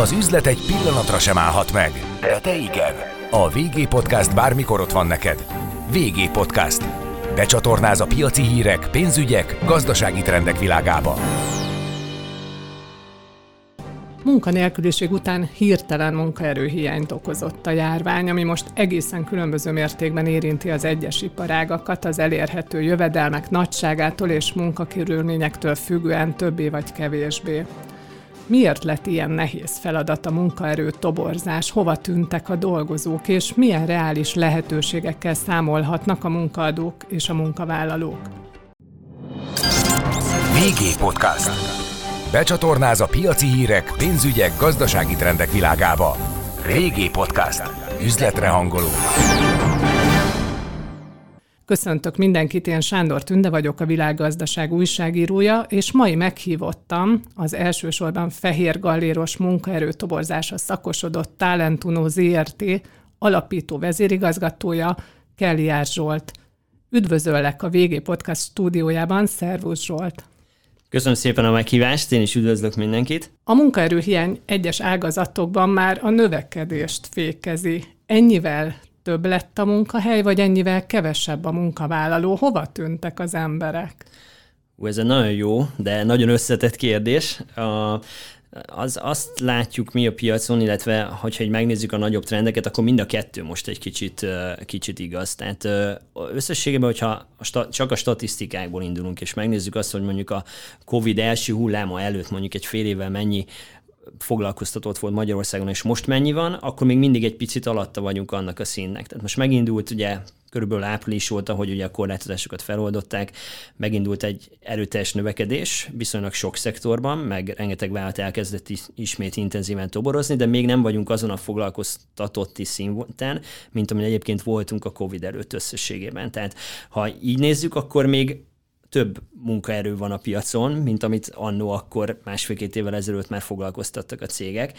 Az üzlet egy pillanatra sem állhat meg, de te igen. A VG Podcast bármikor ott van neked. VG Podcast. Becsatornáz a piaci hírek, pénzügyek, gazdasági trendek világába. Munkanélküliség után hirtelen munkaerőhiányt okozott a járvány, ami most egészen különböző mértékben érinti az egyes iparágakat, az elérhető jövedelmek nagyságától és munkakörülményektől függően többé vagy kevésbé. Miért lett ilyen nehéz feladat a munkaerő toborzás, hova tűntek a dolgozók, és milyen reális lehetőségekkel számolhatnak a munkaadók és a munkavállalók? VG Podcast. Becsatornáz a piaci hírek, pénzügyek, gazdasági trendek világába. VG Podcast. Üzletre hangoló. Köszöntök mindenkit, én Sándor Tünde vagyok, a világgazdaság újságírója, és mai meghívottam az elsősorban fehér galléros munkaerő toborzása szakosodott Talentuno ZRT alapító vezérigazgatója, Kelly Zsolt. Üdvözöllek a VG Podcast stúdiójában, Szervusz Zsolt! Köszönöm szépen a meghívást, én is üdvözlök mindenkit. A munkaerőhiány egyes ágazatokban már a növekedést fékezi. Ennyivel több lett a munkahely, vagy ennyivel kevesebb a munkavállaló? Hova tűntek az emberek? Ú, ez egy nagyon jó, de nagyon összetett kérdés. A, az, azt látjuk mi a piacon, illetve hogyha egy megnézzük a nagyobb trendeket, akkor mind a kettő most egy kicsit, kicsit igaz. Tehát összességében, hogyha a csak a statisztikákból indulunk, és megnézzük azt, hogy mondjuk a COVID első hulláma előtt mondjuk egy fél évvel mennyi foglalkoztatott volt Magyarországon, és most mennyi van, akkor még mindig egy picit alatta vagyunk annak a színnek. Tehát most megindult ugye körülbelül április óta, hogy ugye a korlátozásokat feloldották, megindult egy erőteljes növekedés, viszonylag sok szektorban, meg rengeteg vállalat elkezdett ismét intenzíven toborozni, de még nem vagyunk azon a foglalkoztatotti szinten, mint amin egyébként voltunk a COVID előtt összességében. Tehát ha így nézzük, akkor még több munkaerő van a piacon, mint amit annó akkor másfél-két évvel ezelőtt már foglalkoztattak a cégek.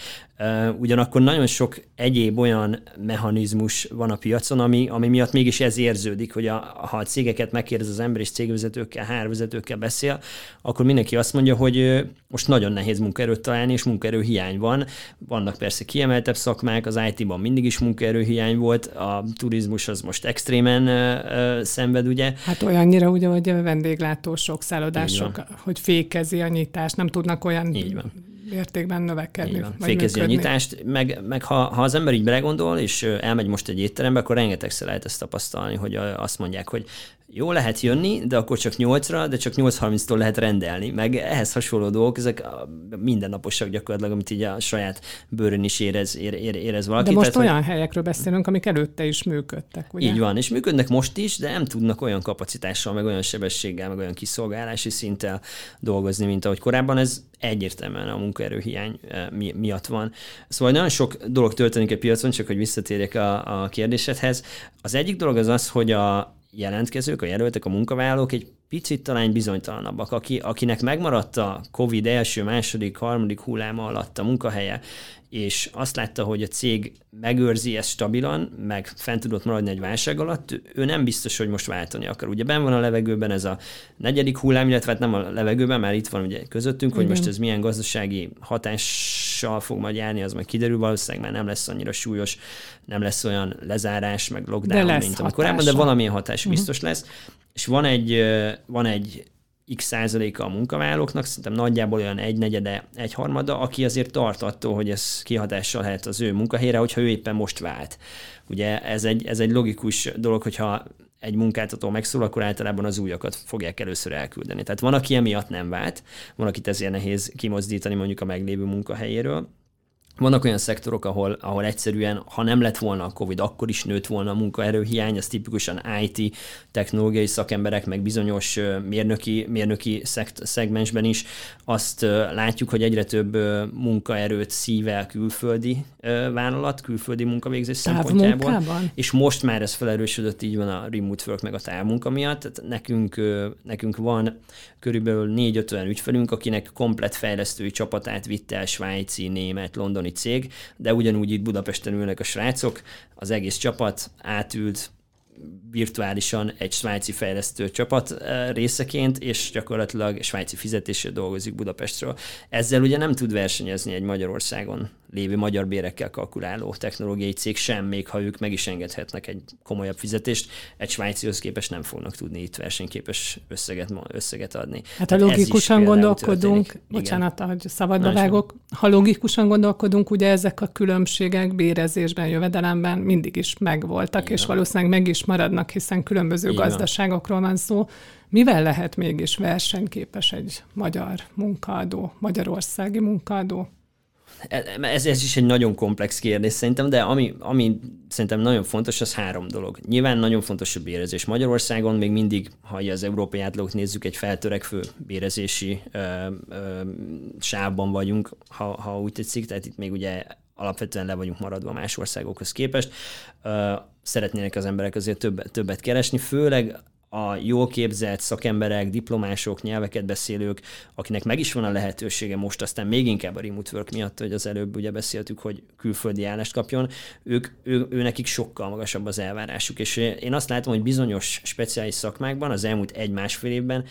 Ugyanakkor nagyon sok egyéb olyan mechanizmus van a piacon, ami, ami miatt mégis ez érződik, hogy a, ha a cégeket megkérdez az ember és cégvezetőkkel, hárvezetőkkel beszél, akkor mindenki azt mondja, hogy most nagyon nehéz munkaerőt találni, és munkaerő hiány van. Vannak persze kiemeltebb szakmák, az IT-ban mindig is munkaerő hiány volt, a turizmus az most extrémen szenved, ugye? Hát olyannyira ugye, hogy a vendéglátósok, szállodások, hogy fékezi a nyitást, nem tudnak olyan Így van mértékben növekedni. Vagy Fékezi működni. a nyitást, meg, meg ha, ha az ember így belegondol, és elmegy most egy étterembe, akkor rengetegszer lehet ezt tapasztalni, hogy azt mondják, hogy jó lehet jönni, de akkor csak 8-ra, de csak 8.30-tól lehet rendelni. Meg ehhez hasonló dolgok, ezek mindennaposak gyakorlatilag, amit így a saját bőrön is érez, ér, érez valaki. De most Tehát, olyan hogy... helyekről beszélünk, amik előtte is működtek, ugye? Így van, és működnek most is, de nem tudnak olyan kapacitással, meg olyan sebességgel, meg olyan kiszolgálási szinttel dolgozni, mint ahogy korábban. Ez egyértelműen a munkaerőhiány eh, miatt van. Szóval nagyon sok dolog történik a piacon, csak hogy visszatérjek a, a kérdésedhez. Az egyik dolog az az, hogy a, jelentkezők, a jelöltek, a munkavállalók egy picit talán bizonytalanabbak, aki, akinek megmaradt a COVID első, második, harmadik hulláma alatt a munkahelye, és azt látta, hogy a cég megőrzi ezt stabilan, meg fent tudott maradni egy válság alatt, ő nem biztos, hogy most váltani akar. Ugye ben van a levegőben ez a negyedik hullám, illetve hát nem a levegőben, mert itt van ugye közöttünk, Igen. hogy most ez milyen gazdasági hatással fog majd járni, az majd kiderül, valószínűleg már nem lesz annyira súlyos, nem lesz olyan lezárás, meg lockdown, mint amikor korábban, de valamilyen hatás uh-huh. biztos lesz. És van egy, van egy x százaléka a munkavállalóknak, szerintem nagyjából olyan egy negyede, egy harmada, aki azért tart attól, hogy ez kihatással lehet az ő munkahelyre, hogyha ő éppen most vált. Ugye ez egy, ez egy logikus dolog, hogyha egy munkáltató megszól, akkor általában az újakat fogják először elküldeni. Tehát van, aki emiatt nem vált, van, akit ezért nehéz kimozdítani mondjuk a meglévő munkahelyéről, vannak olyan szektorok, ahol, ahol egyszerűen, ha nem lett volna a COVID, akkor is nőtt volna a munkaerőhiány, ez tipikusan IT, technológiai szakemberek, meg bizonyos mérnöki, mérnöki szekt, szegmensben is. Azt látjuk, hogy egyre több munkaerőt szível külföldi vállalat, külföldi munkavégzés szempontjából. És most már ez felerősödött, így van a remote work meg a távmunka miatt. Tehát nekünk, nekünk van körülbelül 4-5 olyan ügyfelünk, akinek komplet fejlesztői csapatát vitte el svájci, német, londoni cég, de ugyanúgy itt Budapesten ülnek a srácok, az egész csapat átült virtuálisan egy svájci fejlesztő csapat eh, részeként, és gyakorlatilag svájci fizetésre dolgozik Budapestről. Ezzel ugye nem tud versenyezni egy Magyarországon lévő magyar bérekkel kalkuláló technológiai cég sem, még ha ők meg is engedhetnek egy komolyabb fizetést, egy svájcihoz képest nem fognak tudni itt versenyképes összeget, összeget adni. Hát ha logikusan gondolkodunk, bocsánat, hogy szabadba vágok, ha logikusan gondolkodunk, ugye ezek a különbségek bérezésben, jövedelemben mindig is megvoltak, Igen. és valószínűleg meg is maradnak, hiszen különböző Igen. gazdaságokról van szó. Mivel lehet mégis versenyképes egy magyar munkaadó, magyarországi munkaadó? ez, ez is egy nagyon komplex kérdés szerintem, de ami, ami szerintem nagyon fontos, az három dolog. Nyilván nagyon fontos a bérezés. Magyarországon még mindig, ha az európai átlagot nézzük, egy feltörekvő bérezési ö, ö, sávban vagyunk, ha, ha úgy tetszik, tehát itt még ugye alapvetően le vagyunk maradva más országokhoz képest. Szeretnének az emberek azért többet, többet keresni, főleg a jól képzett szakemberek, diplomások, nyelveket beszélők, akinek meg is van a lehetősége most aztán még inkább a remote work miatt, hogy az előbb ugye beszéltük, hogy külföldi állást kapjon, ők, ő, ő nekik sokkal magasabb az elvárásuk. És én azt látom, hogy bizonyos speciális szakmákban az elmúlt egy-másfél évben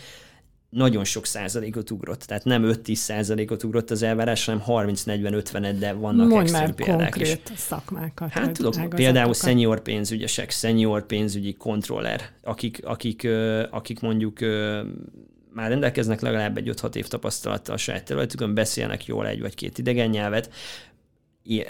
nagyon sok százalékot ugrott. Tehát nem 5-10 százalékot ugrott az elvárás, hanem 30-40-50, de vannak Mondj extrém már példák konkrét is. szakmákat. Hát tudok, például senior pénzügyesek, senior pénzügyi kontroller, akik, akik, akik mondjuk már rendelkeznek legalább egy 5-6 év tapasztalattal a saját területükön, beszélnek jól egy vagy két idegen nyelvet,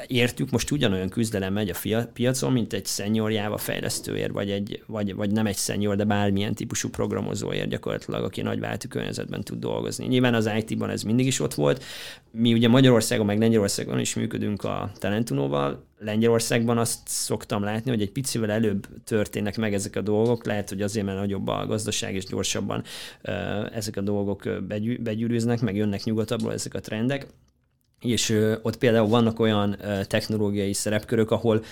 értük, most ugyanolyan küzdelem megy a piacon, mint egy senior Java fejlesztőért, vagy, egy, vagy, vagy nem egy senior, de bármilyen típusú programozóért gyakorlatilag, aki nagy váltű környezetben tud dolgozni. Nyilván az IT-ban ez mindig is ott volt. Mi ugye Magyarországon, meg Lengyelországon is működünk a Talentunóval. Lengyelországban azt szoktam látni, hogy egy picivel előbb történnek meg ezek a dolgok, lehet, hogy azért, mert nagyobb a gazdaság, és gyorsabban ezek a dolgok begyűrűznek, meg jönnek nyugatabbról ezek a trendek és ott például vannak olyan technológiai szerepkörök, ahol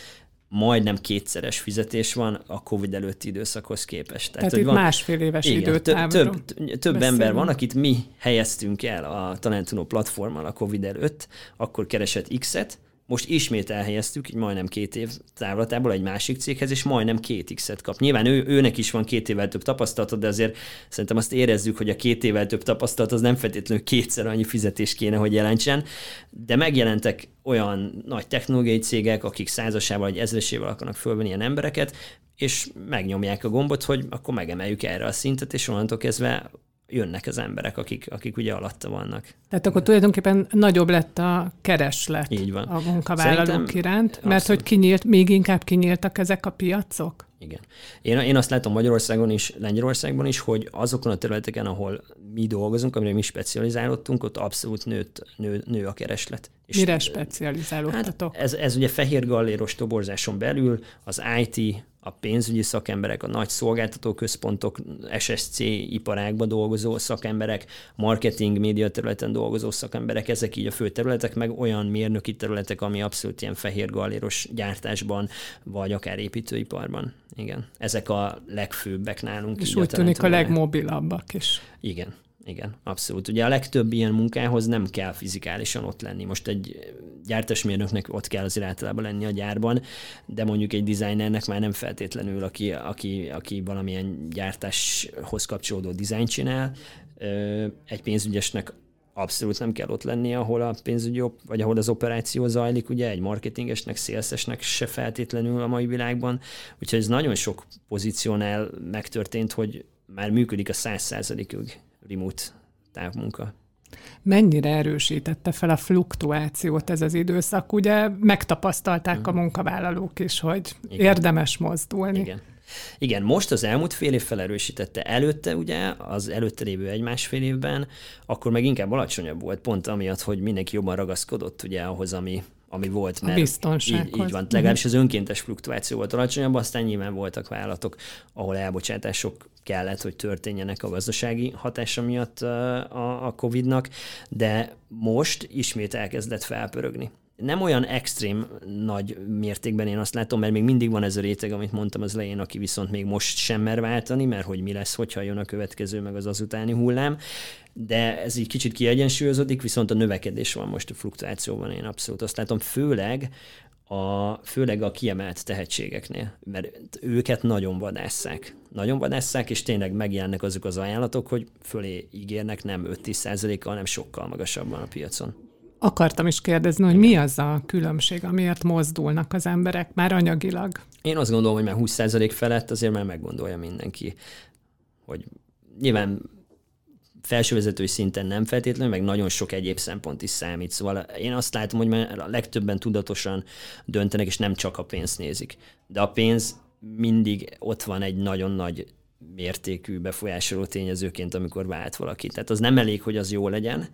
majdnem kétszeres fizetés van a COVID előtti időszakhoz képest. Tehát, Tehát itt van, másfél éves igen, időtávról Több, több, több ember van, akit mi helyeztünk el a Talentuno platformon a COVID előtt, akkor keresett X-et, most ismét elhelyeztük, így majdnem két év távlatából egy másik céghez, és majdnem két X-et kap. Nyilván ő, őnek is van két évvel több tapasztalata, de azért szerintem azt érezzük, hogy a két évvel több tapasztalat az nem feltétlenül kétszer annyi fizetés kéne, hogy jelentsen, de megjelentek olyan nagy technológiai cégek, akik százasával vagy ezresével akarnak fölvenni ilyen embereket, és megnyomják a gombot, hogy akkor megemeljük erre a szintet, és onnantól kezdve jönnek az emberek, akik, akik ugye alatta vannak. Tehát akkor tulajdonképpen nagyobb lett a kereslet Így van. a munkavállalók Szerintem iránt, mert abszolút. hogy kinyílt, még inkább kinyíltak ezek a piacok? Igen. Én, én azt látom Magyarországon is, Lengyelországban is, hogy azokon a területeken, ahol mi dolgozunk, amire mi specializálódtunk, ott abszolút nőtt, nő, nő a kereslet. És Mire specializálódtatok? Hát ez, ez ugye fehér galléros toborzáson belül az IT, a pénzügyi szakemberek, a nagy szolgáltatóközpontok, SSC iparágban dolgozó szakemberek, marketing, média területen dolgozó szakemberek, ezek így a fő területek, meg olyan mérnöki területek, ami abszolút ilyen fehér galléros gyártásban, vagy akár építőiparban. Igen. Ezek a legfőbbek nálunk. És úgy tűnik a legmobilabbak is. Igen. Igen, abszolút. Ugye a legtöbb ilyen munkához nem kell fizikálisan ott lenni. Most egy gyártásmérnöknek ott kell azért általában lenni a gyárban, de mondjuk egy designernek már nem feltétlenül, aki, aki, aki valamilyen gyártáshoz kapcsolódó dizájn csinál. Egy pénzügyesnek abszolút nem kell ott lenni, ahol a pénzügyi, vagy ahol az operáció zajlik, ugye egy marketingesnek, szélszesnek se feltétlenül a mai világban. Úgyhogy ez nagyon sok pozíciónál megtörtént, hogy már működik a száz százalékig remote távmunka. Mennyire erősítette fel a fluktuációt ez az időszak? Ugye megtapasztalták hmm. a munkavállalók is, hogy Igen. érdemes mozdulni. Igen. Igen, most az elmúlt fél év felerősítette. Előtte ugye, az előtte lévő egy-másfél évben, akkor meg inkább alacsonyabb volt, pont amiatt, hogy mindenki jobban ragaszkodott ugye ahhoz, ami, ami volt. Mert a biztonsághoz. Így, így van, legalábbis az önkéntes fluktuáció volt alacsonyabb, aztán nyilván voltak vállalatok, ahol elbocsátások kellett, hogy történjenek a gazdasági hatása miatt a, a COVID-nak, de most ismét elkezdett felpörögni. Nem olyan extrém nagy mértékben én azt látom, mert még mindig van ez a réteg, amit mondtam az lején, aki viszont még most sem mer váltani, mert hogy mi lesz, hogyha jön a következő, meg az azutáni hullám, de ez így kicsit kiegyensúlyozódik, viszont a növekedés van most a fluktuációban, én abszolút azt látom, főleg a, főleg a kiemelt tehetségeknél, mert őket nagyon vadásszák. Nagyon vadásszák, és tényleg megjelennek azok az ajánlatok, hogy fölé ígérnek nem 5-10%-kal, hanem sokkal magasabban a piacon akartam is kérdezni, hogy mi az a különbség, amiért mozdulnak az emberek már anyagilag? Én azt gondolom, hogy már 20% felett azért már meggondolja mindenki, hogy nyilván felsővezetői szinten nem feltétlenül, meg nagyon sok egyéb szempont is számít. Szóval én azt látom, hogy már a legtöbben tudatosan döntenek, és nem csak a pénzt nézik. De a pénz mindig ott van egy nagyon nagy mértékű befolyásoló tényezőként, amikor vált valaki. Tehát az nem elég, hogy az jó legyen,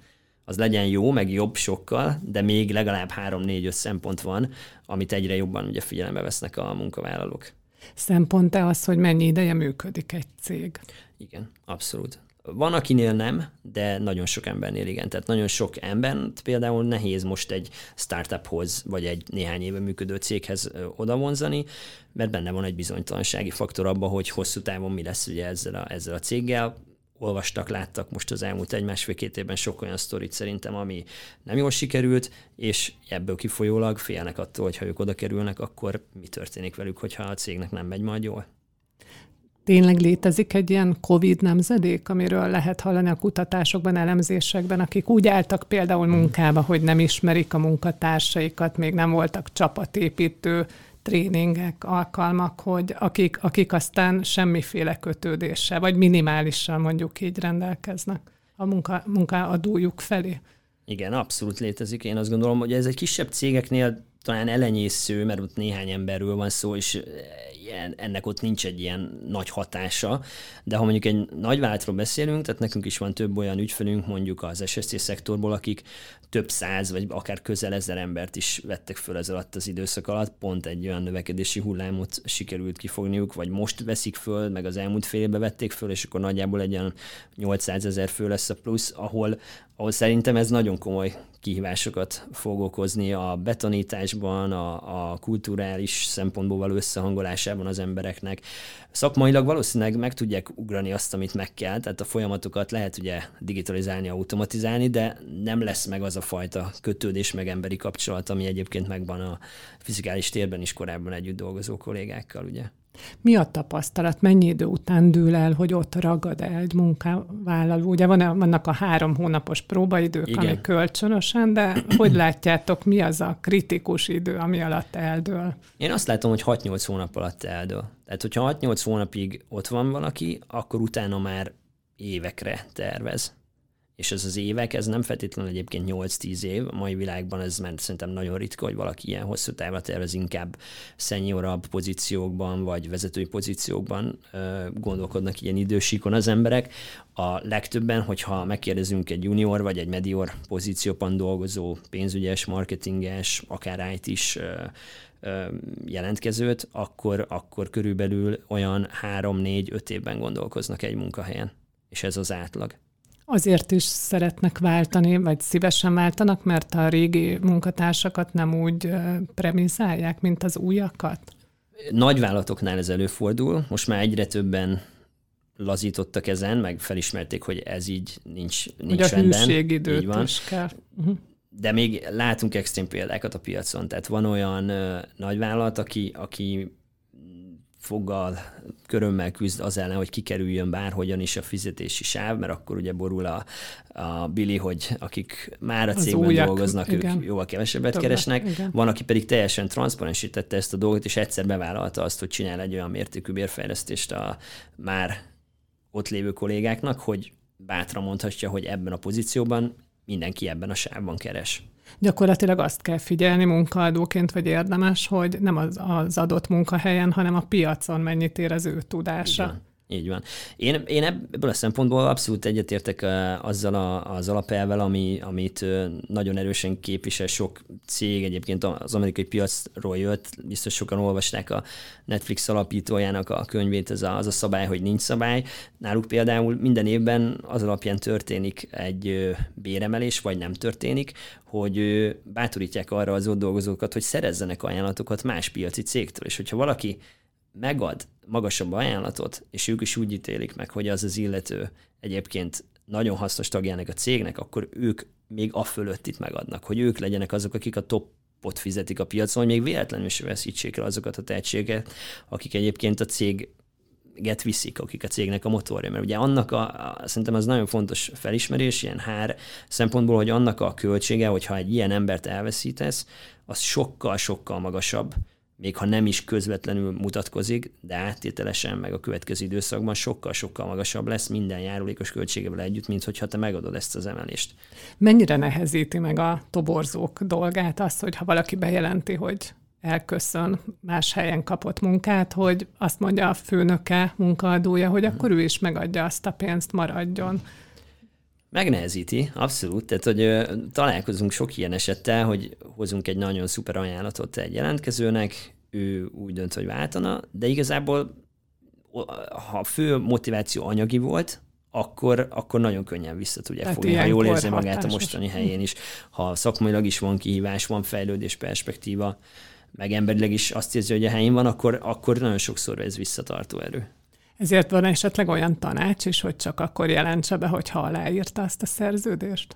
az legyen jó, meg jobb sokkal, de még legalább három-négy-öt szempont van, amit egyre jobban ugye figyelembe vesznek a munkavállalók. Szempont-e az, hogy mennyi ideje működik egy cég? Igen, abszolút. Van, akinél nem, de nagyon sok embernél igen. Tehát nagyon sok embert például nehéz most egy startuphoz, vagy egy néhány éve működő céghez odavonzani, mert benne van egy bizonytalansági faktor abban, hogy hosszú távon mi lesz ugye ezzel a, ezzel a céggel olvastak, láttak most az elmúlt egy-másfél-két évben sok olyan sztorit szerintem, ami nem jól sikerült, és ebből kifolyólag félnek attól, hogy ha ők oda kerülnek, akkor mi történik velük, hogyha a cégnek nem megy majd jól. Tényleg létezik egy ilyen COVID nemzedék, amiről lehet hallani a kutatásokban, elemzésekben, akik úgy álltak például munkába, hogy nem ismerik a munkatársaikat, még nem voltak csapatépítő tréningek, alkalmak, hogy akik, akik aztán semmiféle kötődéssel, vagy minimálisan mondjuk így rendelkeznek a munka, munkaadójuk felé. Igen, abszolút létezik. Én azt gondolom, hogy ez egy kisebb cégeknél talán elenyésző, mert ott néhány emberről van szó, és ennek ott nincs egy ilyen nagy hatása, de ha mondjuk egy nagy váltról beszélünk, tehát nekünk is van több olyan ügyfelünk mondjuk az SSC szektorból, akik több száz, vagy akár közel ezer embert is vettek föl ez alatt az időszak alatt, pont egy olyan növekedési hullámot sikerült kifogniuk, vagy most veszik föl, meg az elmúlt fél évben vették föl, és akkor nagyjából egy olyan 800 ezer fő lesz a plusz, ahol, ahol szerintem ez nagyon komoly kihívásokat fog okozni a betanításban, a, a kulturális szempontból való összehangolásában az embereknek. Szakmailag valószínűleg meg tudják ugrani azt, amit meg kell, tehát a folyamatokat lehet ugye digitalizálni, automatizálni, de nem lesz meg az a fajta kötődés, meg emberi kapcsolat, ami egyébként megvan a fizikális térben is korábban együtt dolgozó kollégákkal, ugye. Mi a tapasztalat? Mennyi idő után dől el, hogy ott ragad el egy munkavállaló? Ugye van, vannak a három hónapos próbaidők, Igen. ami kölcsönösen, de hogy látjátok, mi az a kritikus idő, ami alatt eldől? Én azt látom, hogy 6-8 hónap alatt eldől. Tehát, hogyha 6-8 hónapig ott van valaki, akkor utána már évekre tervez és ez az évek, ez nem feltétlenül egyébként 8-10 év, a mai világban ez mert szerintem nagyon ritka, hogy valaki ilyen hosszú távra tervez, inkább szeniorabb pozíciókban, vagy vezetői pozíciókban gondolkodnak ilyen idősíkon az emberek. A legtöbben, hogyha megkérdezünk egy junior vagy egy medior pozícióban dolgozó pénzügyes, marketinges, akár IT is jelentkezőt, akkor, akkor körülbelül olyan 3-4-5 évben gondolkoznak egy munkahelyen. És ez az átlag. Azért is szeretnek váltani, vagy szívesen váltanak, mert a régi munkatársakat nem úgy premizálják, mint az újakat? Nagyvállalatoknál ez előfordul, most már egyre többen lazítottak ezen, meg felismerték, hogy ez így nincs, nincs hogy a rendben. így van. is kell. Uh-huh. De még látunk extrém példákat a piacon, tehát van olyan uh, nagyvállalat, aki, aki foggal, körömmel küzd az ellen, hogy kikerüljön bárhogyan is a fizetési sáv, mert akkor ugye borul a, a Billy, hogy akik már a cégben újak, dolgoznak, igen. ők jóval kevesebbet Többet, keresnek. Igen. Van, aki pedig teljesen transzparensítette ezt a dolgot, és egyszer bevállalta azt, hogy csinál egy olyan mértékű bérfejlesztést a már ott lévő kollégáknak, hogy bátran mondhatja, hogy ebben a pozícióban mindenki ebben a sávban keres. Gyakorlatilag azt kell figyelni munkaadóként, vagy érdemes, hogy nem az, az adott munkahelyen, hanem a piacon mennyit ér az ő tudása. Igen. Így van. Én, én ebből a szempontból abszolút egyetértek azzal a, az alapelvel, ami, amit nagyon erősen képvisel sok cég, egyébként az amerikai piacról jött, biztos sokan olvasták a Netflix alapítójának a könyvét, ez a, az a szabály, hogy nincs szabály. Náluk például minden évben az alapján történik egy béremelés, vagy nem történik, hogy bátorítják arra az ott dolgozókat, hogy szerezzenek ajánlatokat más piaci cégtől, és hogyha valaki megad magasabb ajánlatot, és ők is úgy ítélik meg, hogy az az illető egyébként nagyon hasznos tagjának a cégnek, akkor ők még a fölött itt megadnak, hogy ők legyenek azok, akik a topot fizetik a piacon, hogy még véletlenül se veszítsék el azokat a tehetséget, akik egyébként a cég get viszik, akik a cégnek a motorja, mert ugye annak a, a szerintem az nagyon fontos felismerés, ilyen hár szempontból, hogy annak a költsége, hogyha egy ilyen embert elveszítesz, az sokkal-sokkal magasabb, még ha nem is közvetlenül mutatkozik, de áttételesen meg a következő időszakban sokkal-sokkal magasabb lesz minden járulékos költségevel együtt, mint hogyha te megadod ezt az emelést. Mennyire nehezíti meg a toborzók dolgát az, hogy ha valaki bejelenti, hogy elköszön, más helyen kapott munkát, hogy azt mondja a főnöke, munkaadója, hogy akkor ő is megadja azt a pénzt, maradjon. Megnehezíti, abszolút. Tehát, hogy ö, találkozunk sok ilyen esettel, hogy hozunk egy nagyon szuper ajánlatot egy jelentkezőnek, ő úgy dönt, hogy váltana, de igazából ha a fő motiváció anyagi volt, akkor, akkor nagyon könnyen vissza tudja Tehát fogni, ha jól érzi magát hatásos. a mostani helyén is, ha szakmailag is van kihívás, van fejlődés perspektíva, meg emberileg is azt érzi, hogy a helyén van, akkor, akkor nagyon sokszor ez visszatartó erő. Ezért van esetleg olyan tanács is, hogy csak akkor jelentse be, hogyha aláírta azt a szerződést?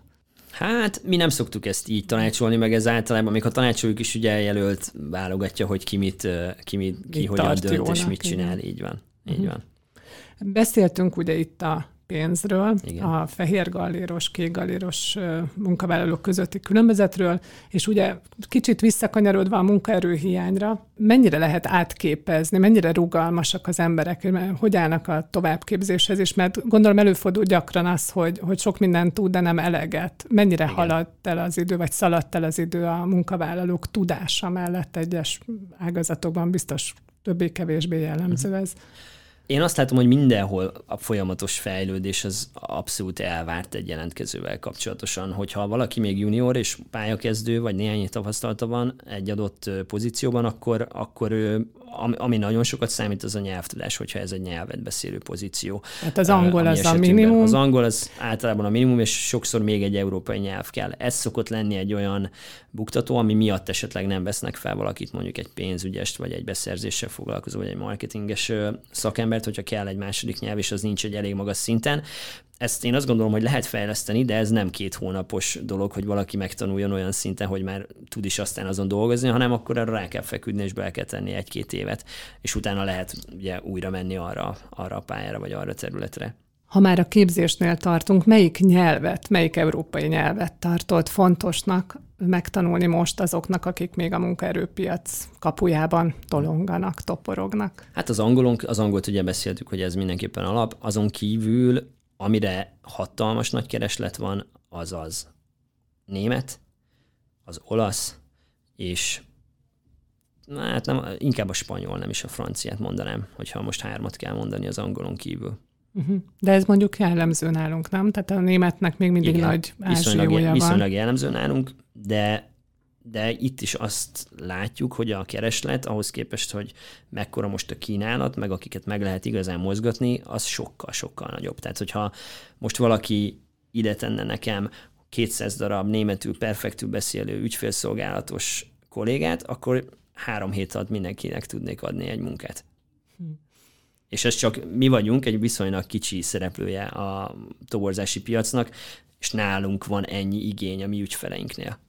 Hát mi nem szoktuk ezt így tanácsolni, meg ez általában, még a tanácsoljuk is ugye jelölt válogatja, hogy ki mit, ki, mit, ki mit hogyan dönt és mit csinál, igen. így van. Így uh-huh. van. Beszéltünk ugye itt a pénzről, Igen. a fehér galléros, kék galléros munkavállalók közötti különbözetről, és ugye kicsit visszakanyarodva a munkaerőhiányra, mennyire lehet átképezni, mennyire rugalmasak az emberek, hogy állnak a továbbképzéshez is, mert gondolom előfordul gyakran az, hogy, hogy sok mindent tud, de nem eleget. Mennyire Igen. haladt el az idő, vagy szaladt el az idő a munkavállalók tudása mellett egyes ágazatokban biztos többé-kevésbé jellemző mhm. ez. Én azt látom, hogy mindenhol a folyamatos fejlődés az abszolút elvárt egy jelentkezővel kapcsolatosan. Hogyha valaki még junior és pályakezdő, vagy néhány tapasztalata van egy adott pozícióban, akkor, akkor ő ami nagyon sokat számít, az a nyelvtudás, hogyha ez egy nyelvet beszélő pozíció. Hát az angol az a minimum. Az angol az általában a minimum, és sokszor még egy európai nyelv kell. Ez szokott lenni egy olyan buktató, ami miatt esetleg nem vesznek fel valakit, mondjuk egy pénzügyest, vagy egy beszerzéssel foglalkozó, vagy egy marketinges szakembert, hogyha kell egy második nyelv, és az nincs egy elég magas szinten ezt én azt gondolom, hogy lehet fejleszteni, de ez nem két hónapos dolog, hogy valaki megtanuljon olyan szinten, hogy már tud is aztán azon dolgozni, hanem akkor arra rá kell feküdni, és be kell tenni egy-két évet, és utána lehet ugye újra menni arra, arra a pályára, vagy arra a területre. Ha már a képzésnél tartunk, melyik nyelvet, melyik európai nyelvet tartott fontosnak megtanulni most azoknak, akik még a munkaerőpiac kapujában tolonganak, toporognak? Hát az angolunk, az angolt ugye beszéltük, hogy ez mindenképpen alap, azon kívül Amire hatalmas nagy kereslet van, az az német, az olasz, és hát nem, inkább a spanyol, nem is a franciát mondanám, hogyha most hármat kell mondani az angolon kívül. Uh-huh. De ez mondjuk jellemző nálunk, nem? Tehát a németnek még mindig Igen, nagy viszonylag, van. Viszonylag jellemző nálunk, de de itt is azt látjuk, hogy a kereslet ahhoz képest, hogy mekkora most a kínálat, meg akiket meg lehet igazán mozgatni, az sokkal-sokkal nagyobb. Tehát, hogyha most valaki ide tenne nekem 200 darab németül perfektül beszélő ügyfélszolgálatos kollégát, akkor három hét alatt mindenkinek tudnék adni egy munkát. Hm. És ez csak mi vagyunk egy viszonylag kicsi szereplője a toborzási piacnak, és nálunk van ennyi igény a mi ügyfeleinknél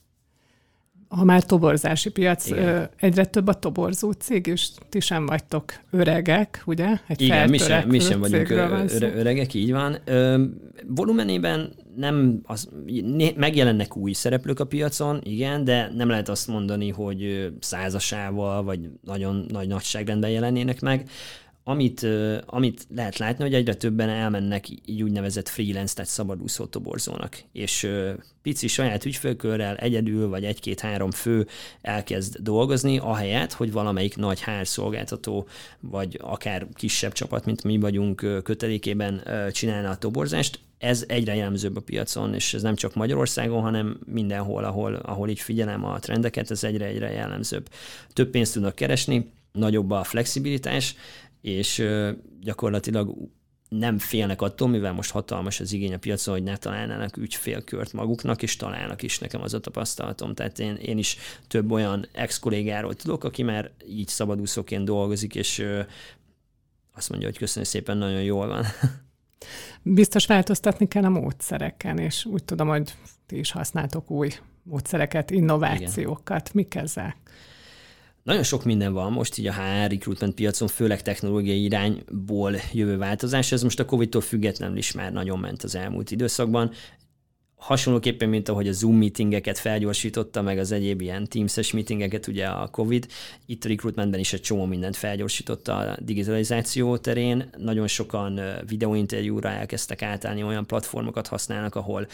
ha már toborzási piac, Igen. egyre több a toborzó cég, és ti sem vagytok öregek, ugye? Egy Igen, mi sem, mi sem vagyunk öre, öregek, így van. Ö, volumenében nem, az, megjelennek új szereplők a piacon, igen, de nem lehet azt mondani, hogy százasával, vagy nagyon nagy nagyságrendben jelennének meg amit, amit lehet látni, hogy egyre többen elmennek így úgynevezett freelance, tehát szabadúszó toborzónak, és pici saját ügyfélkörrel egyedül, vagy egy-két-három fő elkezd dolgozni, ahelyett, hogy valamelyik nagy hárszolgáltató, vagy akár kisebb csapat, mint mi vagyunk kötelékében csinálna a toborzást, ez egyre jellemzőbb a piacon, és ez nem csak Magyarországon, hanem mindenhol, ahol, ahol így figyelem a trendeket, ez egyre-egyre jellemzőbb. Több pénzt tudnak keresni, nagyobb a flexibilitás, és gyakorlatilag nem félnek attól, mivel most hatalmas az igény a piacon, hogy ne találnának ügyfélkört maguknak, és találnak is, nekem az a tapasztalatom. Tehát én, én is több olyan ex-kollégáról tudok, aki már így szabadúszóként dolgozik, és azt mondja, hogy köszönöm szépen, nagyon jól van. Biztos változtatni kell a módszereken, és úgy tudom, hogy ti is használtok új módszereket, innovációkat. Igen. Mik ezek? Nagyon sok minden van most így a HR recruitment piacon, főleg technológiai irányból jövő változás. Ez most a Covid-tól függetlenül is már nagyon ment az elmúlt időszakban hasonlóképpen, mint ahogy a Zoom meetingeket felgyorsította, meg az egyéb ilyen Teams-es meetingeket, ugye a COVID, itt a recruitmentben is egy csomó mindent felgyorsította a digitalizáció terén. Nagyon sokan videóinterjúra elkezdtek átállni, olyan platformokat használnak, ahol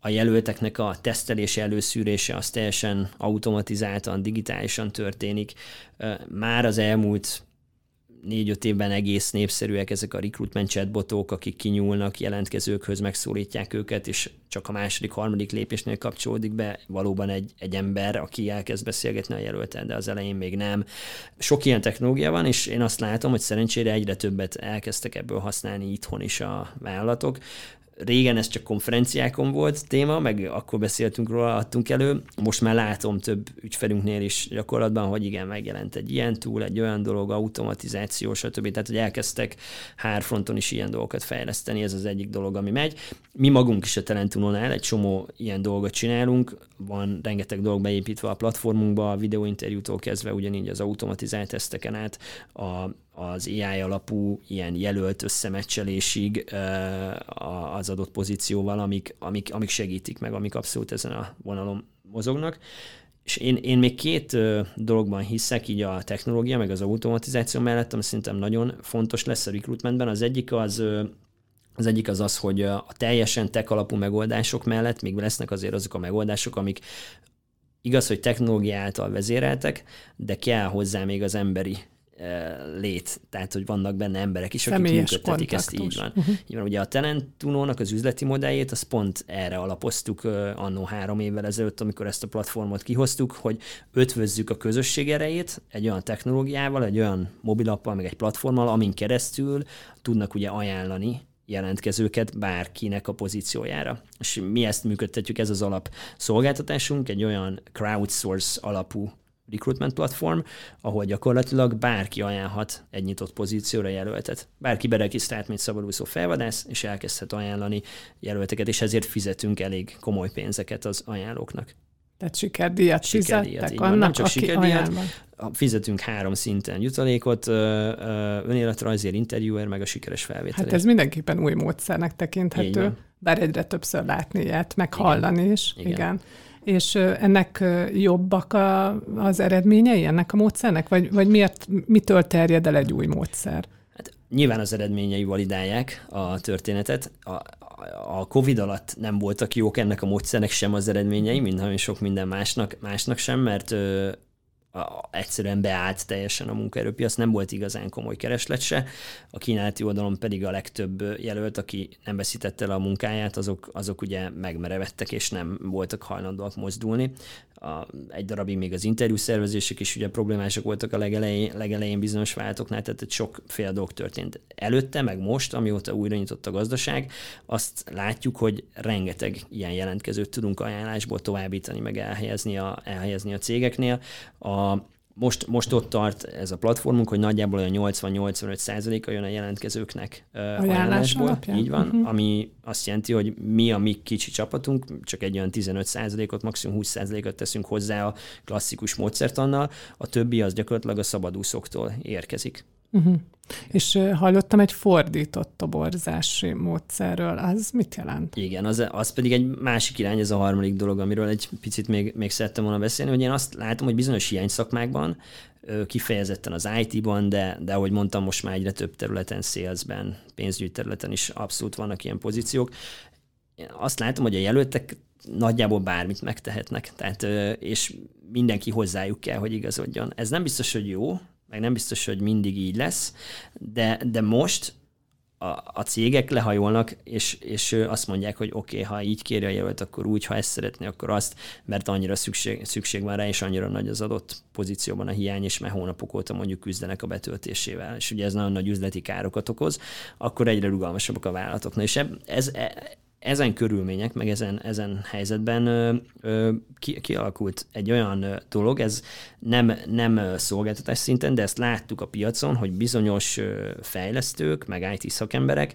a jelölteknek a tesztelése, előszűrése az teljesen automatizáltan, digitálisan történik. Már az elmúlt négy-öt évben egész népszerűek ezek a recruitment chatbotok, akik kinyúlnak jelentkezőkhöz, megszólítják őket, és csak a második, harmadik lépésnél kapcsolódik be valóban egy, egy ember, aki elkezd beszélgetni a jelölten, de az elején még nem. Sok ilyen technológia van, és én azt látom, hogy szerencsére egyre többet elkezdtek ebből használni itthon is a vállalatok régen ez csak konferenciákon volt téma, meg akkor beszéltünk róla, adtunk elő. Most már látom több ügyfelünknél is gyakorlatban, hogy igen, megjelent egy ilyen túl, egy olyan dolog, automatizáció, stb. Tehát, hogy elkezdtek hárfronton is ilyen dolgokat fejleszteni, ez az egyik dolog, ami megy. Mi magunk is a Talentunonál egy csomó ilyen dolgot csinálunk, van rengeteg dolog beépítve a platformunkba, a videóinterjútól kezdve ugyanígy az automatizált teszteken át, a az AI alapú ilyen jelölt összemecselésig az adott pozícióval, amik, amik, amik segítik meg, amik abszolút ezen a vonalon mozognak. És én, én még két dologban hiszek, így a technológia, meg az automatizáció mellett, ami szerintem nagyon fontos lesz a recruitmentben. Az egyik az az egyik az az, hogy a teljesen tech alapú megoldások mellett még lesznek azért azok a megoldások, amik igaz, hogy technológia által vezéreltek, de kell hozzá még az emberi lét, tehát hogy vannak benne emberek is, akik működtetik ezt, így van. Uh-huh. így van. Ugye a Talentunónak az üzleti modelljét, az pont erre alapoztuk annó három évvel ezelőtt, amikor ezt a platformot kihoztuk, hogy ötvözzük a közösség erejét egy olyan technológiával, egy olyan mobilappal, meg egy platformmal, amin keresztül tudnak ugye ajánlani jelentkezőket bárkinek a pozíciójára. És mi ezt működtetjük, ez az alap szolgáltatásunk, egy olyan crowdsource alapú recruitment platform, ahol gyakorlatilag bárki ajánlhat egy nyitott pozícióra jelöltet. Bárki beregisztrált, mint szabadúszó felvadász, és elkezdhet ajánlani jelölteket, és ezért fizetünk elég komoly pénzeket az ajánlóknak. Tehát sikerdíjat, sikerdíjat fizettek annak, Nem csak sikerdíjat, fizetünk három szinten jutalékot, önéletrajzért, interjúer, meg a sikeres felvétel. Hát ez mindenképpen új módszernek tekinthető, bár egyre többször látni ilyet, meg igen. hallani is. Igen. igen. És ennek jobbak a, az eredményei ennek a módszernek? Vagy, vagy miért, mitől terjed el egy új módszer? Hát nyilván az eredményei validálják a történetet. A, a Covid alatt nem voltak jók ennek a módszernek sem az eredményei, mint sok minden másnak, másnak sem, mert egyszerűen beállt teljesen a munkaerőpiac, nem volt igazán komoly kereslet se. A kínálati oldalon pedig a legtöbb jelölt, aki nem veszítette el a munkáját, azok, azok ugye megmerevettek, és nem voltak hajlandóak mozdulni a, egy darabig még az interjú szervezések is ugye problémások voltak a legelején, legelején bizonyos váltoknál, tehát egy sokféle dolog történt. Előtte, meg most, amióta újra nyitott a gazdaság, azt látjuk, hogy rengeteg ilyen jelentkezőt tudunk ajánlásból továbbítani, meg elhelyezni a, elhelyezni a cégeknél. A, most, most ott tart ez a platformunk, hogy nagyjából olyan 80-85 százaléka jön a jelentkezőknek ajánlásból. Így van, uh-huh. ami azt jelenti, hogy mi a mi kicsi csapatunk, csak egy olyan 15 százalékot, maximum 20 százalékot teszünk hozzá a klasszikus módszertannal, a többi az gyakorlatilag a szabadúszoktól érkezik. Uh-huh. És hallottam egy fordított toborzási módszerről, az mit jelent? Igen, az, az pedig egy másik irány, ez a harmadik dolog, amiről egy picit még, még szerettem volna beszélni, hogy én azt látom, hogy bizonyos hiány szakmákban, kifejezetten az IT-ban, de, de ahogy mondtam, most már egyre több területen, salesben, pénzügyi területen is abszolút vannak ilyen pozíciók. Én azt látom, hogy a jelöltek nagyjából bármit megtehetnek, tehát, és mindenki hozzájuk kell, hogy igazodjon. Ez nem biztos, hogy jó, meg nem biztos, hogy mindig így lesz, de, de most a, a cégek lehajolnak, és, és azt mondják, hogy oké, okay, ha így kéri a jelölt, akkor úgy, ha ezt szeretné, akkor azt, mert annyira szükség, szükség van rá, és annyira nagy az adott pozícióban a hiány, és már hónapok óta mondjuk küzdenek a betöltésével, és ugye ez nagyon nagy üzleti károkat okoz, akkor egyre rugalmasabbak a vállalatok. Na és ez, ezen körülmények, meg ezen, ezen helyzetben ö, ö, ki, kialakult egy olyan dolog, ez nem, nem szolgáltatás szinten, de ezt láttuk a piacon, hogy bizonyos fejlesztők, meg IT szakemberek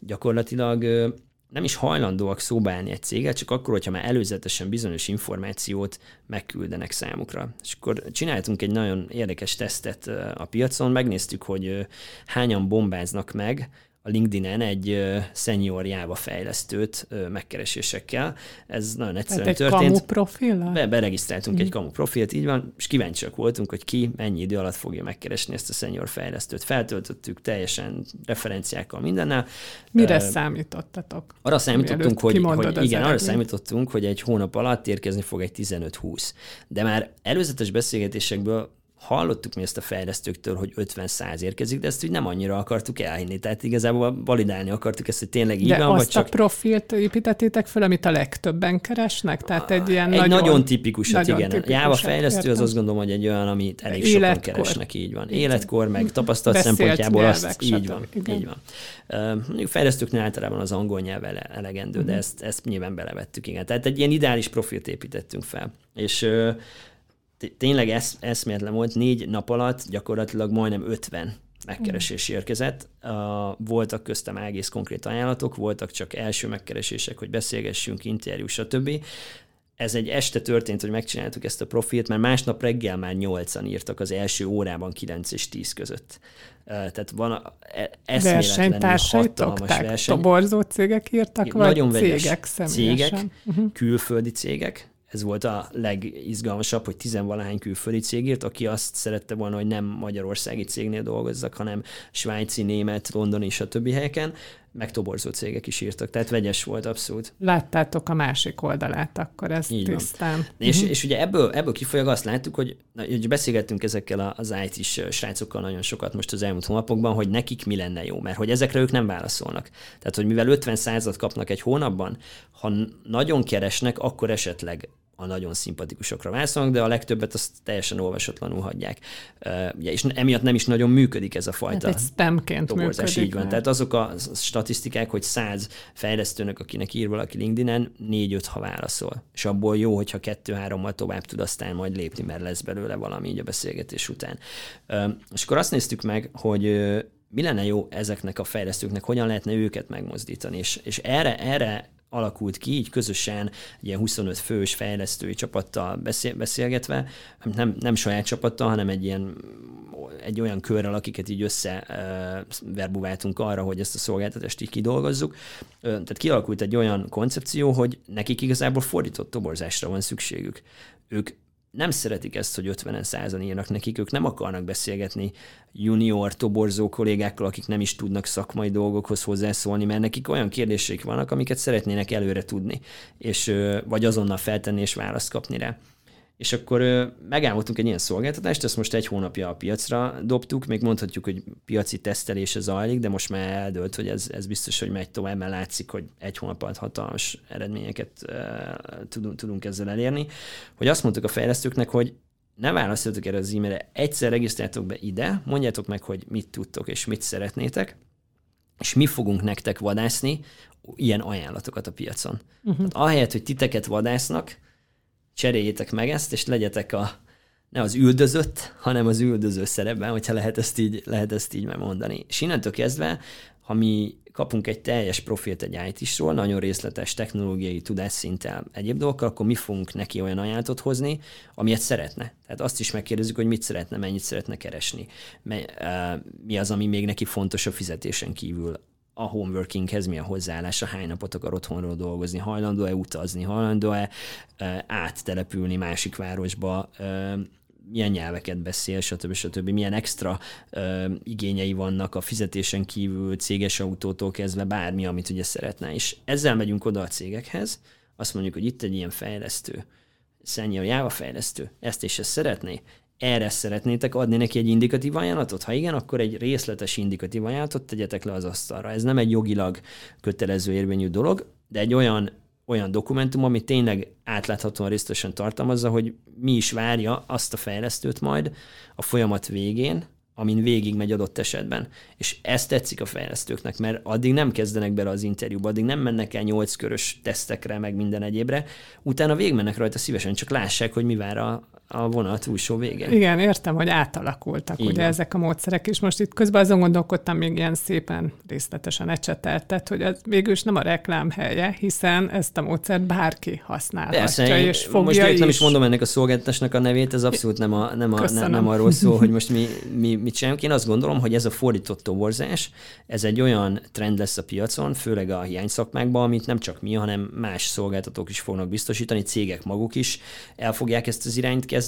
gyakorlatilag ö, nem is hajlandóak szóba állni egy céget, csak akkor, hogyha már előzetesen bizonyos információt megküldenek számukra. És akkor csináltunk egy nagyon érdekes tesztet a piacon, megnéztük, hogy hányan bombáznak meg a LinkedIn-en egy senior Java fejlesztőt megkeresésekkel. Ez nagyon egyszerűen egy történt. kamu profil? Be, beregisztráltunk mm. egy kamu profilt, így van, és kíváncsiak voltunk, hogy ki mennyi idő alatt fogja megkeresni ezt a senior fejlesztőt. Feltöltöttük teljesen referenciákkal mindennel. Mire uh, számítottatok? Arra számítottunk, hogy, hogy igen, arra számítottunk, hogy egy hónap alatt érkezni fog egy 15-20. De már előzetes beszélgetésekből hallottuk mi ezt a fejlesztőktől, hogy 50-100 érkezik, de ezt úgy nem annyira akartuk elhinni. Tehát igazából validálni akartuk ezt, hogy tényleg így de van, azt vagy csak... a profilt építettétek fel, amit a legtöbben keresnek? Tehát egy ilyen egy nagyon, nagyon tipikusat, nagyon igen. tipikusat, Java fejlesztő értem. az azt gondolom, hogy egy olyan, amit elég Életkor. sokan keresnek, így van. Életkor, meg tapasztalat Beszélt szempontjából nyelvek, azt, így van, igen. így van. Mondjuk fejlesztőknél általában az angol nyelv ele- elegendő, Mhm. de ezt, ezt nyilván belevettük, igen. Tehát egy ilyen ideális profilt építettünk fel. És tényleg esz, eszméletlen volt, négy nap alatt gyakorlatilag majdnem 50 megkeresés érkezett. Uh, voltak köztem egész konkrét ajánlatok, voltak csak első megkeresések, hogy beszélgessünk, interjú, stb. Ez egy este történt, hogy megcsináltuk ezt a profilt, mert másnap reggel már nyolcan írtak az első órában 9 és 10 között. Uh, tehát van e- eszméletlenül hatalmas verseny. toborzó cégek írtak, vagy Nagyon cégek személyesen? cégek, uh-huh. külföldi cégek. Ez volt a legizgalmasabb, hogy tizenvalahány külföldi cég írt, aki azt szerette volna, hogy nem magyarországi cégnél dolgozzak, hanem svájci, német, londoni, stb. helyeken, meg toborzó cégek is írtak. Tehát vegyes volt abszolút. Láttátok a másik oldalát, akkor ez Így van. tisztán. És, és ugye ebből, ebből kifolyólag azt láttuk, hogy, na, hogy beszélgettünk ezekkel a- az IT-s srácokkal nagyon sokat most az elmúlt hónapokban, hogy nekik mi lenne jó, mert hogy ezekre ők nem válaszolnak. Tehát, hogy mivel 50 százat kapnak egy hónapban, ha nagyon keresnek, akkor esetleg a nagyon szimpatikusokra válaszolnak, de a legtöbbet azt teljesen olvasatlanul hagyják. Ugye, és emiatt nem is nagyon működik ez a fajta Hát egy spamként toborzás, működik. így van. Tehát azok a statisztikák, hogy 100 fejlesztőnek, akinek ír valaki LinkedIn-en, 4-5 ha válaszol. És abból jó, hogyha 2-3-mal tovább tud aztán majd lépni, mert lesz belőle valami így a beszélgetés után. És akkor azt néztük meg, hogy mi lenne jó ezeknek a fejlesztőknek, hogyan lehetne őket megmozdítani. És, és erre, erre alakult ki, így közösen ilyen 25 fős fejlesztői csapattal beszél, beszélgetve, nem, nem saját csapattal, hanem egy ilyen egy olyan körrel, akiket így össze uh, verbuváltunk arra, hogy ezt a szolgáltatást így kidolgozzuk. Tehát kialakult egy olyan koncepció, hogy nekik igazából fordított toborzásra van szükségük. Ők nem szeretik ezt, hogy 50 százan írnak nekik, ők nem akarnak beszélgetni junior toborzó kollégákkal, akik nem is tudnak szakmai dolgokhoz hozzászólni, mert nekik olyan kérdéseik vannak, amiket szeretnének előre tudni, és vagy azonnal feltenni és választ kapni rá. És akkor megálmodtunk egy ilyen szolgáltatást, ezt most egy hónapja a piacra dobtuk, még mondhatjuk, hogy piaci tesztelése zajlik, de most már eldőlt, hogy ez, ez biztos, hogy megy tovább, mert látszik, hogy egy hónap alatt hatalmas eredményeket tudunk, tudunk ezzel elérni. Hogy azt mondtuk a fejlesztőknek, hogy ne válaszoljatok erre az e-mailre, egyszer regisztráltok be ide, mondjátok meg, hogy mit tudtok és mit szeretnétek, és mi fogunk nektek vadászni ilyen ajánlatokat a piacon. Uh-huh. Tehát ahelyett, hogy titeket vadásznak, cseréljétek meg ezt, és legyetek a, ne az üldözött, hanem az üldöző szerepben, hogyha lehet ezt így, lehet ezt így megmondani. És innentől kezdve, ha mi kapunk egy teljes profilt egy IT-sról, nagyon részletes technológiai tudásszinttel egyéb dolgokkal, akkor mi fogunk neki olyan ajánlatot hozni, amilyet szeretne. Tehát azt is megkérdezzük, hogy mit szeretne, mennyit szeretne keresni. Eh, Mi az, ami még neki fontos a fizetésen kívül a homeworkinghez mi a hozzáállása, hány napot akar otthonról dolgozni, hajlandó-e utazni, hajlandó-e áttelepülni másik városba, milyen nyelveket beszél, stb. stb. Milyen extra ö, igényei vannak a fizetésen kívül, céges autótól kezdve bármi, amit ugye szeretne. És ezzel megyünk oda a cégekhez, azt mondjuk, hogy itt egy ilyen fejlesztő, Senior Java fejlesztő, ezt és ezt szeretné, erre szeretnétek adni neki egy indikatív ajánlatot? Ha igen, akkor egy részletes indikatív ajánlatot tegyetek le az asztalra. Ez nem egy jogilag kötelező érvényű dolog, de egy olyan, olyan dokumentum, ami tényleg átláthatóan részletesen tartalmazza, hogy mi is várja azt a fejlesztőt majd a folyamat végén, amin végig megy adott esetben. És ez tetszik a fejlesztőknek, mert addig nem kezdenek bele az interjúba, addig nem mennek el nyolc körös tesztekre, meg minden egyébre, utána végigmennek rajta szívesen, csak lássák, hogy mi vár a, a vonal túlsó vége. Igen, értem, hogy átalakultak Így ugye ezek a módszerek, és most itt közben azon gondolkodtam még ilyen szépen részletesen ecseteltet, hogy ez végül is nem a reklám helye, hiszen ezt a módszert bárki használhatja, Persze, és fogja most is. nem is mondom ennek a szolgáltatásnak a nevét, ez abszolút nem, a, nem, a, nem, nem arról szól, hogy most mi, mi mit csinálunk. Én azt gondolom, hogy ez a fordított toborzás, ez egy olyan trend lesz a piacon, főleg a hiány szakmákban, amit nem csak mi, hanem más szolgáltatók is fognak biztosítani, cégek maguk is el fogják ezt az irányt kezdeni,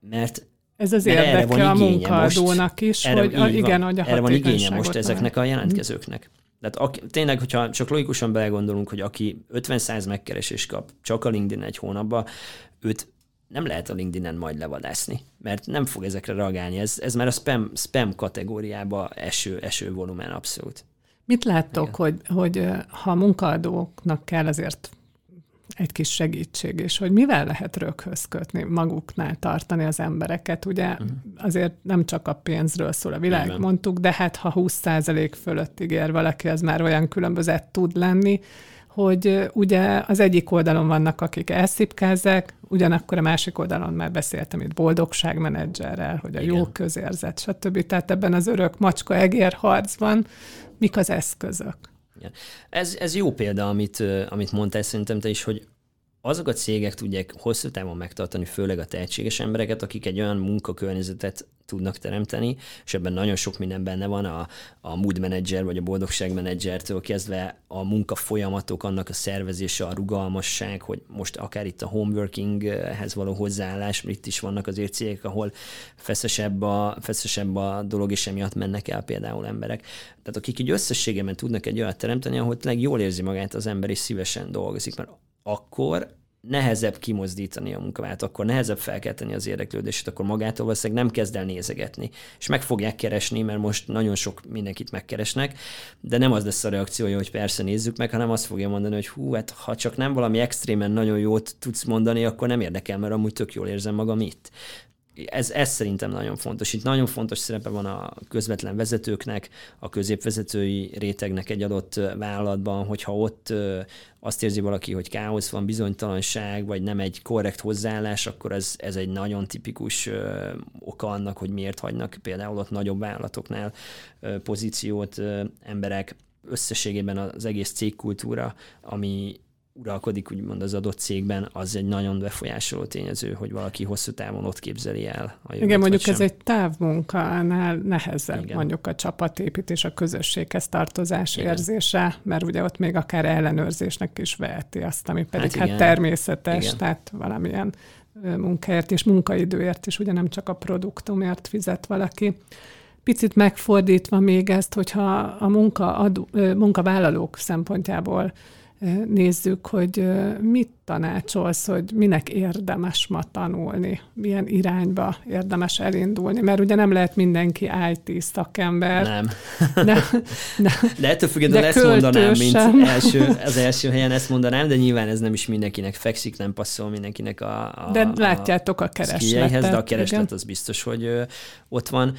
mert ez az érdeke a munkaadónak is, erre, hogy a, igen, hogy a Erre van igénye most ezeknek a jelentkezőknek. Tehát aki, tényleg, hogyha csak logikusan belegondolunk, hogy aki 50-100 megkeresés kap csak a LinkedIn egy hónapban, őt nem lehet a LinkedIn-en majd levadászni, mert nem fog ezekre reagálni. Ez, ez már a spam, spam kategóriába eső, eső volumen abszolút. Mit láttok, hogy, hogy ha munkaadóknak kell azért egy kis segítség, és hogy mivel lehet röghöz kötni, maguknál tartani az embereket. Ugye uh-huh. azért nem csak a pénzről szól a világ, Igen. mondtuk, de hát ha 20% fölött ígér valaki, az már olyan különbözet tud lenni, hogy ugye az egyik oldalon vannak, akik elszipkázzák, ugyanakkor a másik oldalon már beszéltem itt boldogságmenedzserrel, hogy a Igen. jó közérzet, stb. Tehát ebben az örök macska-egér harcban mik az eszközök? Ez, ez jó példa, amit, amit mondtál szerintem te is, hogy azok a cégek tudják hosszú távon megtartani, főleg a tehetséges embereket, akik egy olyan munkakörnyezetet tudnak teremteni, és ebben nagyon sok minden benne van, a, a mood manager vagy a boldogság menedzsertől kezdve a munka folyamatok, annak a szervezése, a rugalmasság, hogy most akár itt a homeworkinghez való hozzáállás, itt is vannak azért cégek, ahol feszesebb a, feszesebb a dolog, és emiatt mennek el például emberek. Tehát akik így összességében tudnak egy olyat teremteni, ahol tényleg jól érzi magát az ember, és szívesen dolgozik, mert akkor nehezebb kimozdítani a munkavállalat, akkor nehezebb felkelteni az érdeklődését, akkor magától valószínűleg nem kezd el nézegetni. És meg fogják keresni, mert most nagyon sok mindenkit megkeresnek, de nem az lesz a reakciója, hogy persze nézzük meg, hanem azt fogja mondani, hogy hú, hát ha csak nem valami extrémen nagyon jót tudsz mondani, akkor nem érdekel, mert amúgy tök jól érzem magam itt ez, ez szerintem nagyon fontos. Itt nagyon fontos szerepe van a közvetlen vezetőknek, a középvezetői rétegnek egy adott vállalatban, hogyha ott azt érzi valaki, hogy káosz van, bizonytalanság, vagy nem egy korrekt hozzáállás, akkor ez, ez egy nagyon tipikus oka annak, hogy miért hagynak például ott nagyobb vállalatoknál pozíciót emberek összességében az egész cégkultúra, ami uralkodik úgymond az adott cégben, az egy nagyon befolyásoló tényező, hogy valaki hosszú távon ott képzeli el a jövőt, Igen, mondjuk ez egy távmunkánál nehezebb, Igen. mondjuk a csapatépítés, a közösséghez tartozás Igen. érzése, mert ugye ott még akár ellenőrzésnek is veheti azt, ami pedig hát, hát természetes, Igen. tehát valamilyen munkáért és munkaidőért is, ugye nem csak a produktumért fizet valaki. Picit megfordítva még ezt, hogyha a munka munkavállalók szempontjából nézzük, hogy mit tanácsolsz, hogy minek érdemes ma tanulni, milyen irányba érdemes elindulni, mert ugye nem lehet mindenki IT szakember. Nem. De, de, de ettől függetlenül ezt mondanám, mint első, az első helyen ezt mondanám, de nyilván ez nem is mindenkinek fekszik, nem passzol mindenkinek a, a De látjátok a keresletet. De a kereslet igen. az biztos, hogy ott van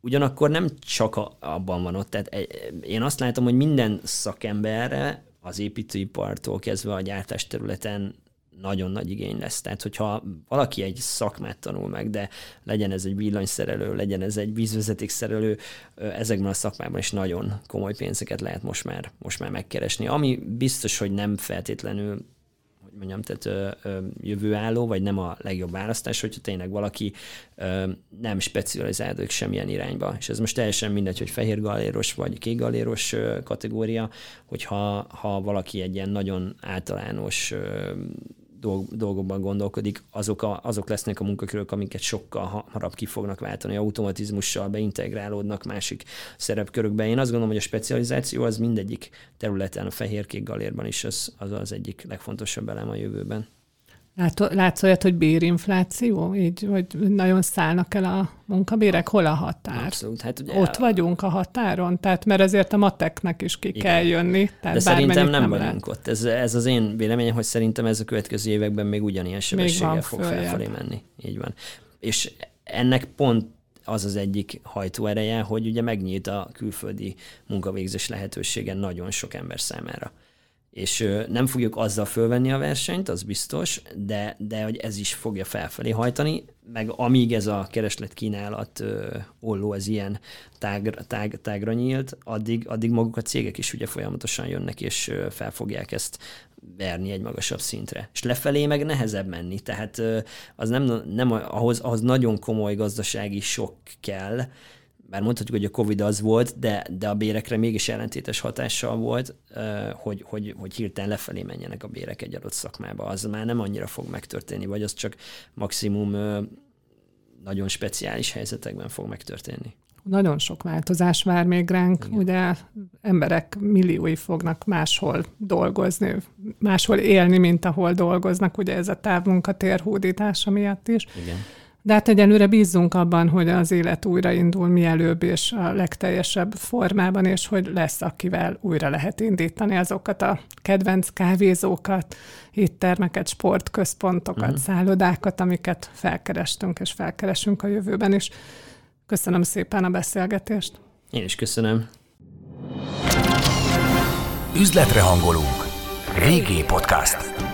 ugyanakkor nem csak abban van ott. Tehát én azt látom, hogy minden szakemberre az építőipartól kezdve a gyártás területen nagyon nagy igény lesz. Tehát, hogyha valaki egy szakmát tanul meg, de legyen ez egy villanyszerelő, legyen ez egy vízvezetékszerelő, ezekben a szakmában is nagyon komoly pénzeket lehet most már, most már megkeresni. Ami biztos, hogy nem feltétlenül mondjam, tehát ö, ö, jövőálló, vagy nem a legjobb választás, hogyha tényleg valaki ö, nem specializálódik semmilyen irányba. És ez most teljesen mindegy, hogy fehér galéros vagy kék galéros ö, kategória, hogyha ha valaki egy ilyen nagyon általános ö, dolgokban gondolkodik, azok, a, azok lesznek a munkakörök, amiket sokkal hamarabb ki fognak váltani, automatizmussal beintegrálódnak másik szerepkörökbe. Én azt gondolom, hogy a specializáció az mindegyik területen, a fehér-kék galérban is az, az az egyik legfontosabb elem a jövőben. Látsz olyat, hogy bérinfláció? Így, hogy nagyon szállnak el a munkabérek? Hol a határ? Abszolút. Hát ugye Ott vagyunk a határon? Tehát, mert azért a mateknek is ki Igen. kell jönni. Tehát De szerintem nem, nem vagyunk ott. Ez, ez az én véleményem, hogy szerintem ez a következő években még ugyanilyen sebességgel fog följebb. felfelé menni. Így van. És ennek pont az az egyik hajtóereje, hogy ugye megnyílt a külföldi munkavégzés lehetősége nagyon sok ember számára és nem fogjuk azzal fölvenni a versenyt, az biztos, de, de hogy ez is fogja felfelé hajtani, meg amíg ez a kereslet-kínálat olló, ez ilyen tág, tág, tágra nyílt, addig, addig maguk a cégek is ugye folyamatosan jönnek, és fel fogják ezt verni egy magasabb szintre. És lefelé meg nehezebb menni, tehát az nem, nem ahhoz, ahhoz nagyon komoly gazdasági sok kell, bár mondhatjuk, hogy a Covid az volt, de, de a bérekre mégis ellentétes hatással volt, hogy, hogy, hogy hirtelen lefelé menjenek a bérek egy adott szakmába. Az már nem annyira fog megtörténni, vagy az csak maximum nagyon speciális helyzetekben fog megtörténni. Nagyon sok változás vár még ránk, Igen. ugye emberek milliói fognak máshol dolgozni, máshol élni, mint ahol dolgoznak, ugye ez a távmunkatér hódítása miatt is. Igen. De hát egyelőre bízzunk abban, hogy az élet újraindul mielőbb és a legteljesebb formában, és hogy lesz, akivel újra lehet indítani azokat a kedvenc kávézókat, éttermeket, sportközpontokat, uh-huh. szállodákat, amiket felkerestünk és felkeresünk a jövőben is. Köszönöm szépen a beszélgetést. Én is köszönöm. Üzletre hangolunk. Régi podcast.